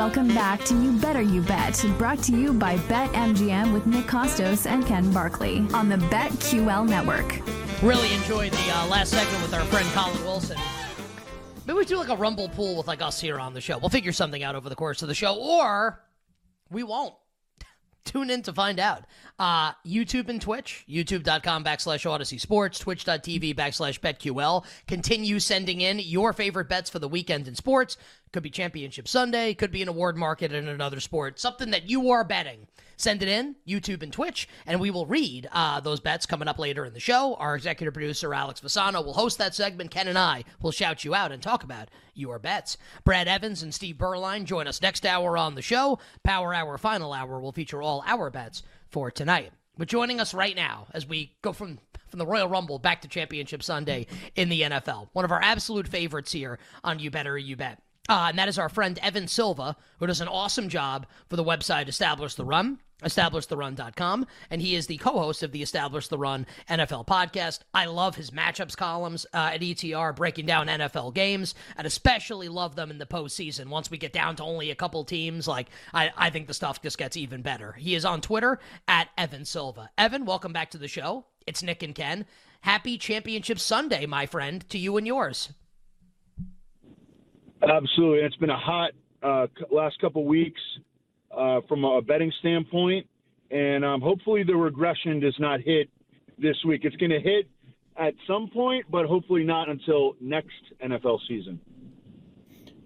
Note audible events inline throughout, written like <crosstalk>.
Welcome back to You Better You Bet, brought to you by BetMGM with Nick Kostos and Ken Barkley on the BetQL network. Really enjoyed the uh, last segment with our friend Colin Wilson. Maybe we do like a rumble pool with like us here on the show. We'll figure something out over the course of the show, or we won't. <laughs> Tune in to find out. Uh, YouTube and Twitch, youtube.com backslash Audacy Sports, twitch.tv backslash BetQL. Continue sending in your favorite bets for the weekend in sports. Could be Championship Sunday, could be an award market in another sport, something that you are betting. Send it in, YouTube and Twitch, and we will read uh, those bets coming up later in the show. Our executive producer, Alex Fasano, will host that segment. Ken and I will shout you out and talk about your bets. Brad Evans and Steve Berline join us next hour on the show. Power Hour, Final Hour will feature all our bets for tonight. But joining us right now as we go from from the Royal Rumble back to Championship Sunday in the NFL, one of our absolute favorites here on You Better You Bet. Uh, and that is our friend Evan Silva, who does an awesome job for the website Establish the Run, establishtheRun.com. And he is the co host of the Establish the Run NFL podcast. I love his matchups columns uh, at ETR, breaking down NFL games, and especially love them in the postseason. Once we get down to only a couple teams, like, I, I think the stuff just gets even better. He is on Twitter at Evan Silva. Evan, welcome back to the show. It's Nick and Ken. Happy Championship Sunday, my friend, to you and yours. Absolutely. It's been a hot uh, last couple weeks uh, from a betting standpoint, and um, hopefully the regression does not hit this week. It's going to hit at some point, but hopefully not until next NFL season.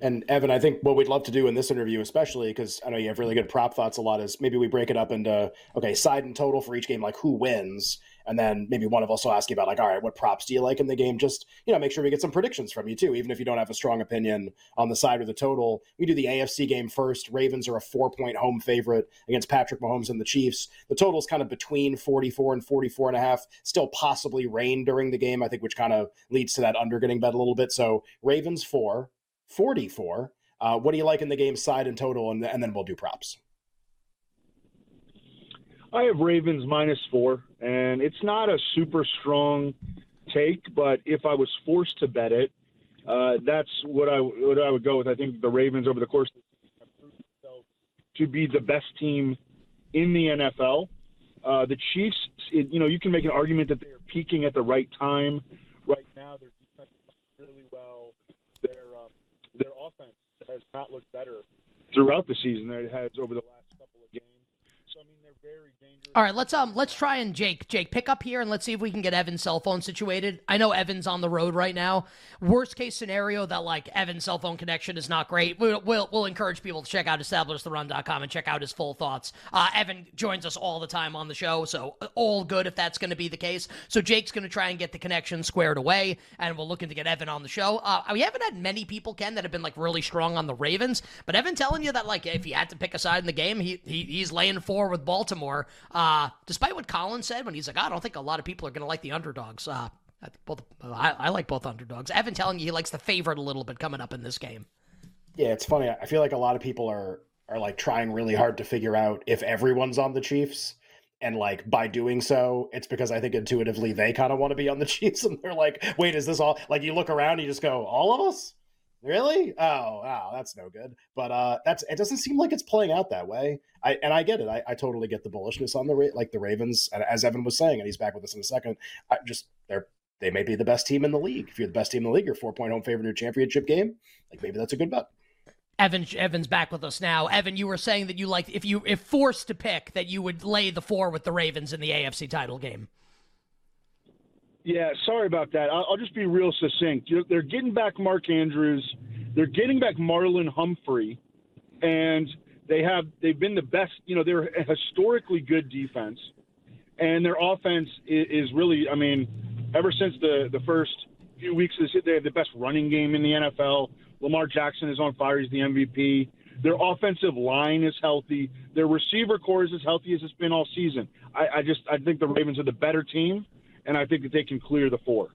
And Evan, I think what we'd love to do in this interview, especially because I know you have really good prop thoughts a lot, is maybe we break it up into okay, side and total for each game, like who wins, and then maybe one of us will ask you about like, all right, what props do you like in the game? Just you know, make sure we get some predictions from you too, even if you don't have a strong opinion on the side or the total. We do the AFC game first. Ravens are a four point home favorite against Patrick Mahomes and the Chiefs. The total is kind of between 44 and 44 and a half. Still possibly rain during the game, I think, which kind of leads to that under getting bet a little bit. So Ravens four, 44. Uh, what do you like in the game side and total? And, and then we'll do props. I have Ravens minus four, and it's not a super strong take, but if I was forced to bet it, uh, that's what I what I would go with. I think the Ravens over the course of the season have proved themselves to be the best team in the NFL. Uh, the Chiefs, it, you know, you can make an argument that they're peaking at the right time. Right now, their defense really well. Their offense has not looked better throughout the season than it has over the last all right, let's um let's try and Jake Jake pick up here and let's see if we can get Evan's cell phone situated. I know Evan's on the road right now. Worst case scenario that like Evan's cell phone connection is not great. We'll we'll, we'll encourage people to check out establishtheRun.com and check out his full thoughts. Uh, Evan joins us all the time on the show, so all good if that's going to be the case. So Jake's going to try and get the connection squared away, and we're looking to get Evan on the show. Uh, we haven't had many people Ken that have been like really strong on the Ravens, but Evan telling you that like if he had to pick a side in the game, he, he he's laying four with Baltimore. Uh, despite what Colin said when he's like, I don't think a lot of people are going to like the underdogs. Uh, both, I, I, like both underdogs. Evan telling you he likes the favorite a little bit coming up in this game. Yeah, it's funny. I feel like a lot of people are are like trying really hard to figure out if everyone's on the Chiefs. And like by doing so, it's because I think intuitively they kind of want to be on the <laughs> Chiefs, and they're like, "Wait, is this all?" Like you look around, you just go, "All of us." Really? Oh, wow, that's no good. But uh, that's it. Doesn't seem like it's playing out that way. I and I get it. I, I totally get the bullishness on the like the Ravens, as Evan was saying, and he's back with us in a second. I just they're they may be the best team in the league. If you're the best team in the league, you're four point home favorite in your championship game. Like maybe that's a good bet. Evan Evan's back with us now. Evan, you were saying that you like if you if forced to pick that you would lay the four with the Ravens in the AFC title game. Yeah, sorry about that. I'll, I'll just be real succinct. You're, they're getting back Mark Andrews. They're getting back Marlon Humphrey, and they have they've been the best. You know, they're a historically good defense, and their offense is, is really. I mean, ever since the the first few weeks, they have the best running game in the NFL. Lamar Jackson is on fire. He's the MVP. Their offensive line is healthy. Their receiver corps is as healthy as it's been all season. I, I just I think the Ravens are the better team and I think that they can clear the four.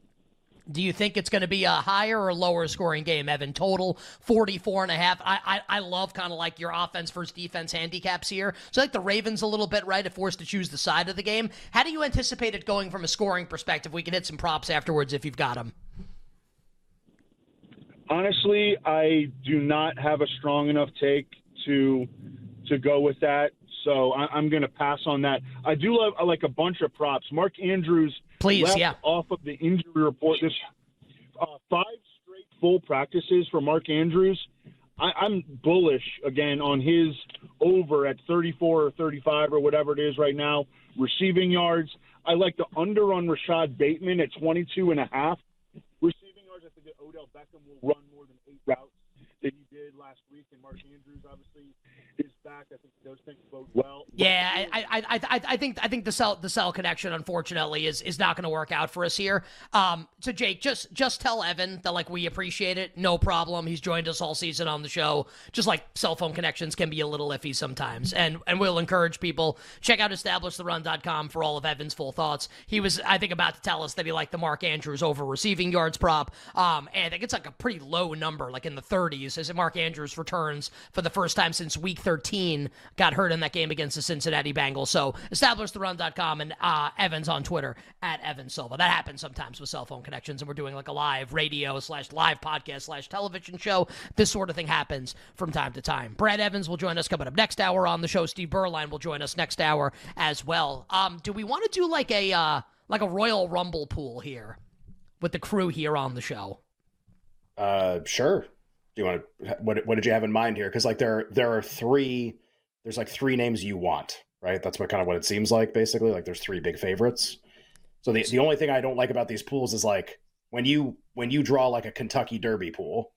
Do you think it's going to be a higher or lower scoring game, Evan? Total 44 and a half. I, I, I love kind of like your offense versus defense handicaps here. So I like the Ravens a little bit, right? If forced to choose the side of the game. How do you anticipate it going from a scoring perspective? We can hit some props afterwards if you've got them. Honestly, I do not have a strong enough take to to go with that. So I, am going to pass on that. I do love I like a bunch of props. Mark Andrews, please, yeah, off of the injury report. This uh, five straight full practices for Mark Andrews. I, am bullish again on his over at 34 or 35 or whatever it is right now. Receiving yards. I like the under on Rashod Bateman at 22 and a half. Receiving yards. I think that Odell Beckham will run more than eight routes that he did last week, and Mark Andrews obviously is back. I think those things bode well. Yeah, I, I, I, I think I think the cell the cell connection unfortunately is is not going to work out for us here. Um, so Jake, just just tell Evan that like we appreciate it, no problem. He's joined us all season on the show. Just like cell phone connections can be a little iffy sometimes, and and we'll encourage people check out establishtheRun.com for all of Evan's full thoughts. He was I think about to tell us that he liked the Mark Andrews over receiving yards prop. Um, and I think it's like a pretty low number, like in the 30s, as Mark Andrews returns for the first time since Week 13 got hurt in that game against the Cincinnati Bengals. So establishtheRun.com and uh, Evans on Twitter at Evan Silva. That happens sometimes with cell phone connections, and we're doing like a live radio slash live podcast slash television show. This sort of thing happens from time to time. Brad Evans will join us coming up next hour on the show. Steve Berline will join us next hour as well. Um, do we want to do like a uh, like a Royal Rumble pool here with the crew here on the show? Uh, sure. Do you want to? What What did you have in mind here? Because like there there are three there's like three names you want, right? That's what kind of what it seems like, basically. Like there's three big favorites. So the the only thing I don't like about these pools is like when you when you draw like a Kentucky Derby pool,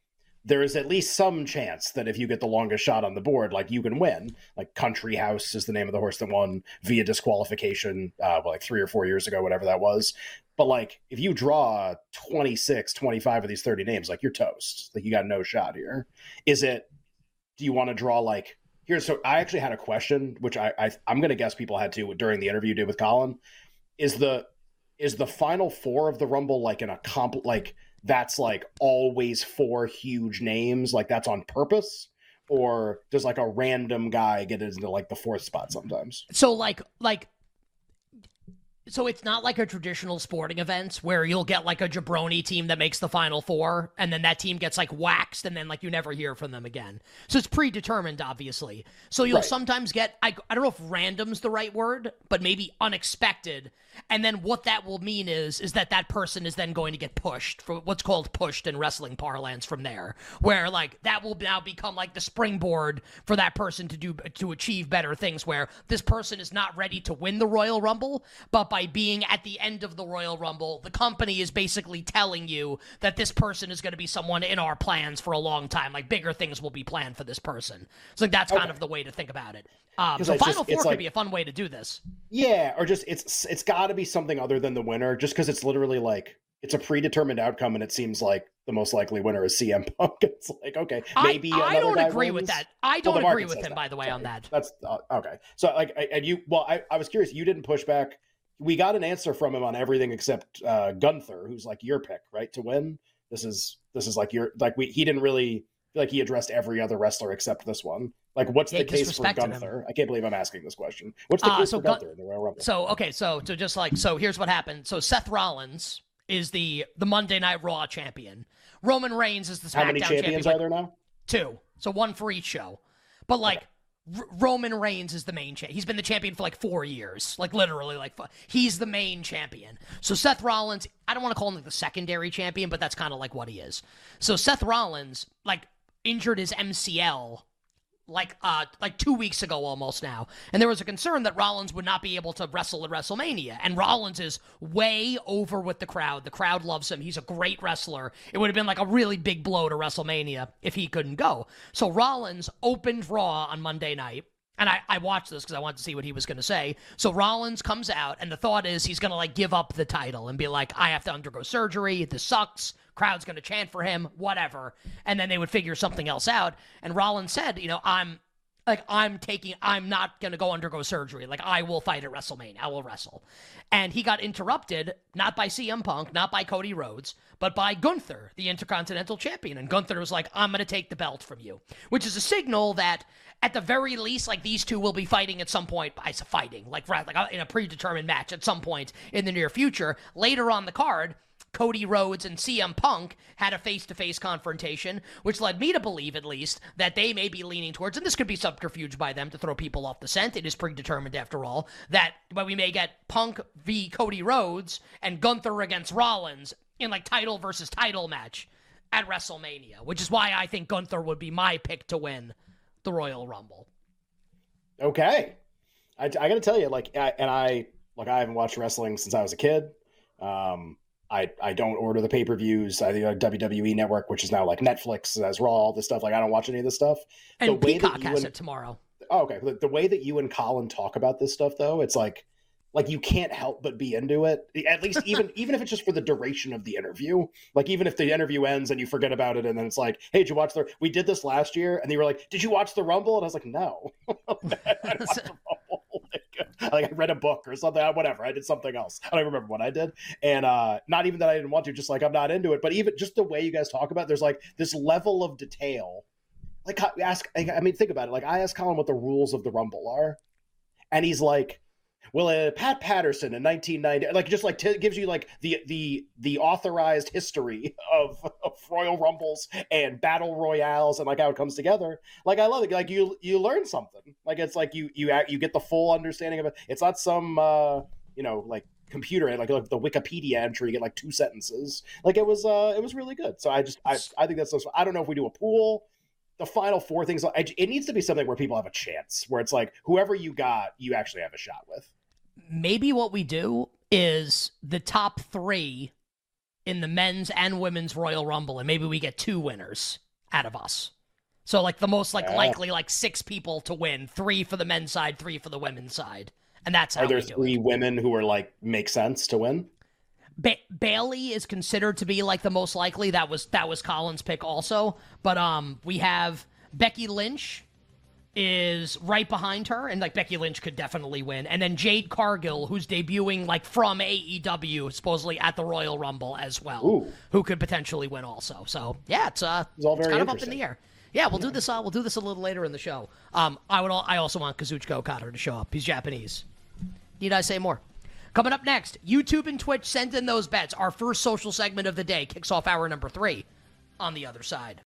there is at least some chance that if you get the longest shot on the board, like you can win. Like Country House is the name of the horse that won via disqualification, uh, like three or four years ago, whatever that was. But like if you draw 26, 25 of these 30 names, like you're toast. Like you got no shot here. Is it, do you want to draw like Here's so I actually had a question, which I, I I'm going to guess people had to during the interview you did with Colin. Is the is the final four of the Rumble like an a comp like that's like always four huge names like that's on purpose or does like a random guy get into like the fourth spot sometimes so like like so it's not like a traditional sporting event where you'll get like a jabroni team that makes the final four and then that team gets like waxed and then like you never hear from them again. So it's predetermined obviously. So you'll right. sometimes get I, I don't know if random's the right word but maybe unexpected. And then what that will mean is is that that person is then going to get pushed for what's called pushed in wrestling parlance from there where like that will now become like the springboard for that person to do to achieve better things where this person is not ready to win the royal rumble but by being at the end of the royal rumble the company is basically telling you that this person is going to be someone in our plans for a long time like bigger things will be planned for this person so like that's okay. kind of the way to think about it um, so Final just, Four could like, be a fun way to do this. Yeah, or just it's it's got to be something other than the winner, just because it's literally like it's a predetermined outcome, and it seems like the most likely winner is CM Punk. <laughs> It's like okay, maybe I, I don't agree wins. with that. I don't well, agree with him, that. by the way, Sorry. on that. That's uh, okay. So like, and you, well, I, I was curious. You didn't push back. We got an answer from him on everything except uh, Gunther, who's like your pick, right, to win. This is this is like your like we. He didn't really feel like he addressed every other wrestler except this one. Like, what's yeah, the case for Gunther? I can't believe I'm asking this question. What's the uh, case so for Gunther in the Royal Rumble? So, okay, so so just like so, here's what happened. So Seth Rollins is the the Monday Night Raw champion. Roman Reigns is the SmackDown How many champions champion. are there now? Two. So one for each show. But like. Okay. R- Roman Reigns is the main champ. He's been the champion for like four years, like literally, like he's the main champion. So Seth Rollins, I don't want to call him like the secondary champion, but that's kind of like what he is. So Seth Rollins, like injured his MCL like uh like two weeks ago almost now. And there was a concern that rollins would not be able to wrestle at wrestlemania. And rollins is way over with the crowd. The crowd loves him. He's a great wrestler. It would have been like a really big blow to wrestlemania if he couldn't go. So rollins opened raw on monday night and I, I watched this because I wanted to see what he was going to say. So Rollins comes out, and the thought is he's going to like give up the title and be like, I have to undergo surgery. This sucks. Crowd's going to chant for him, whatever. And then they would figure something else out. And Rollins said, you know, I'm like I'm taking I'm not going to go undergo surgery. Like I will fight at WrestleMania. I will wrestle. And he got interrupted not by CM Punk, not by Cody Rhodes, but by Gunther, the Intercontinental Champion. And Gunther was like, "I'm going to take the belt from you," which is a signal that at the very least, like these two will be fighting at some point. I fighting, like right, like uh, in a predetermined match at some point in the near future. Later on the card, Cody Rhodes and CM Punk had a face to face confrontation, which led me to believe, at least, that they may be leaning towards, and this could be subterfuge by them to throw people off the scent. It is predetermined, after all, that we may get Punk v. Cody Rhodes and Gunther against Rollins in like title versus title match at WrestleMania, which is why I think Gunther would be my pick to win the Royal Rumble. Okay. I, I got to tell you, like, I, and I, like, I haven't watched wrestling since I was a kid. Um, I, I don't order the pay per views. I think uh, WWE Network, which is now like Netflix, has Raw, all this stuff. Like I don't watch any of this stuff. And the Peacock has and, it tomorrow. Oh, okay. The, the, way that you and Colin talk about this stuff, though, it's like like you can't help but be into it. At least <laughs> even even if it's just for the duration of the interview. Like even if the interview ends and you forget about it, and then it's like, hey, did you watch the? We did this last year, and they were like, did you watch the Rumble? And I was like, no. <laughs> <laughs> <laughs> Like I read a book or something, whatever. I did something else. I don't remember what I did. And uh not even that I didn't want to, just like I'm not into it. But even just the way you guys talk about it, there's like this level of detail. Like ask I mean, think about it. Like I asked Colin what the rules of the Rumble are. And he's like, well, uh, Pat Patterson in 1990, like just like t- gives you like the the the authorized history <laughs> of, of Royal Rumbles and battle royales and like how it comes together. Like I love it. Like you you learn something. Like it's like you you you get the full understanding of it. It's not some uh, you know like computer like, like the Wikipedia entry. You get like two sentences. Like it was uh it was really good. So I just I I think that's so. I don't know if we do a pool the final four things it needs to be something where people have a chance where it's like whoever you got you actually have a shot with maybe what we do is the top three in the men's and women's Royal Rumble, and maybe we get two winners out of us. So like the most like likely like six people to win, three for the men's side, three for the women's side, and that's how are there three it. women who are like make sense to win? Ba- Bayley is considered to be like the most likely. That was that was Colin's pick also, but um we have Becky Lynch, is right behind her, and like Becky Lynch could definitely win. And then Jade Cargill, who's debuting like from AEW, supposedly at the Royal Rumble as well, Ooh. who could potentially win also. So yeah, it's uh, it's, all very it's kind of up in the air. Yeah, we'll yeah. do this. Uh, we'll do this a little later in the show. Um, I would. All, I also want Kazuchika Okada to show up. He's Japanese. Need I say more? Coming up next, YouTube and Twitch sent in those bets. Our first social segment of the day kicks off hour number three. On the other side.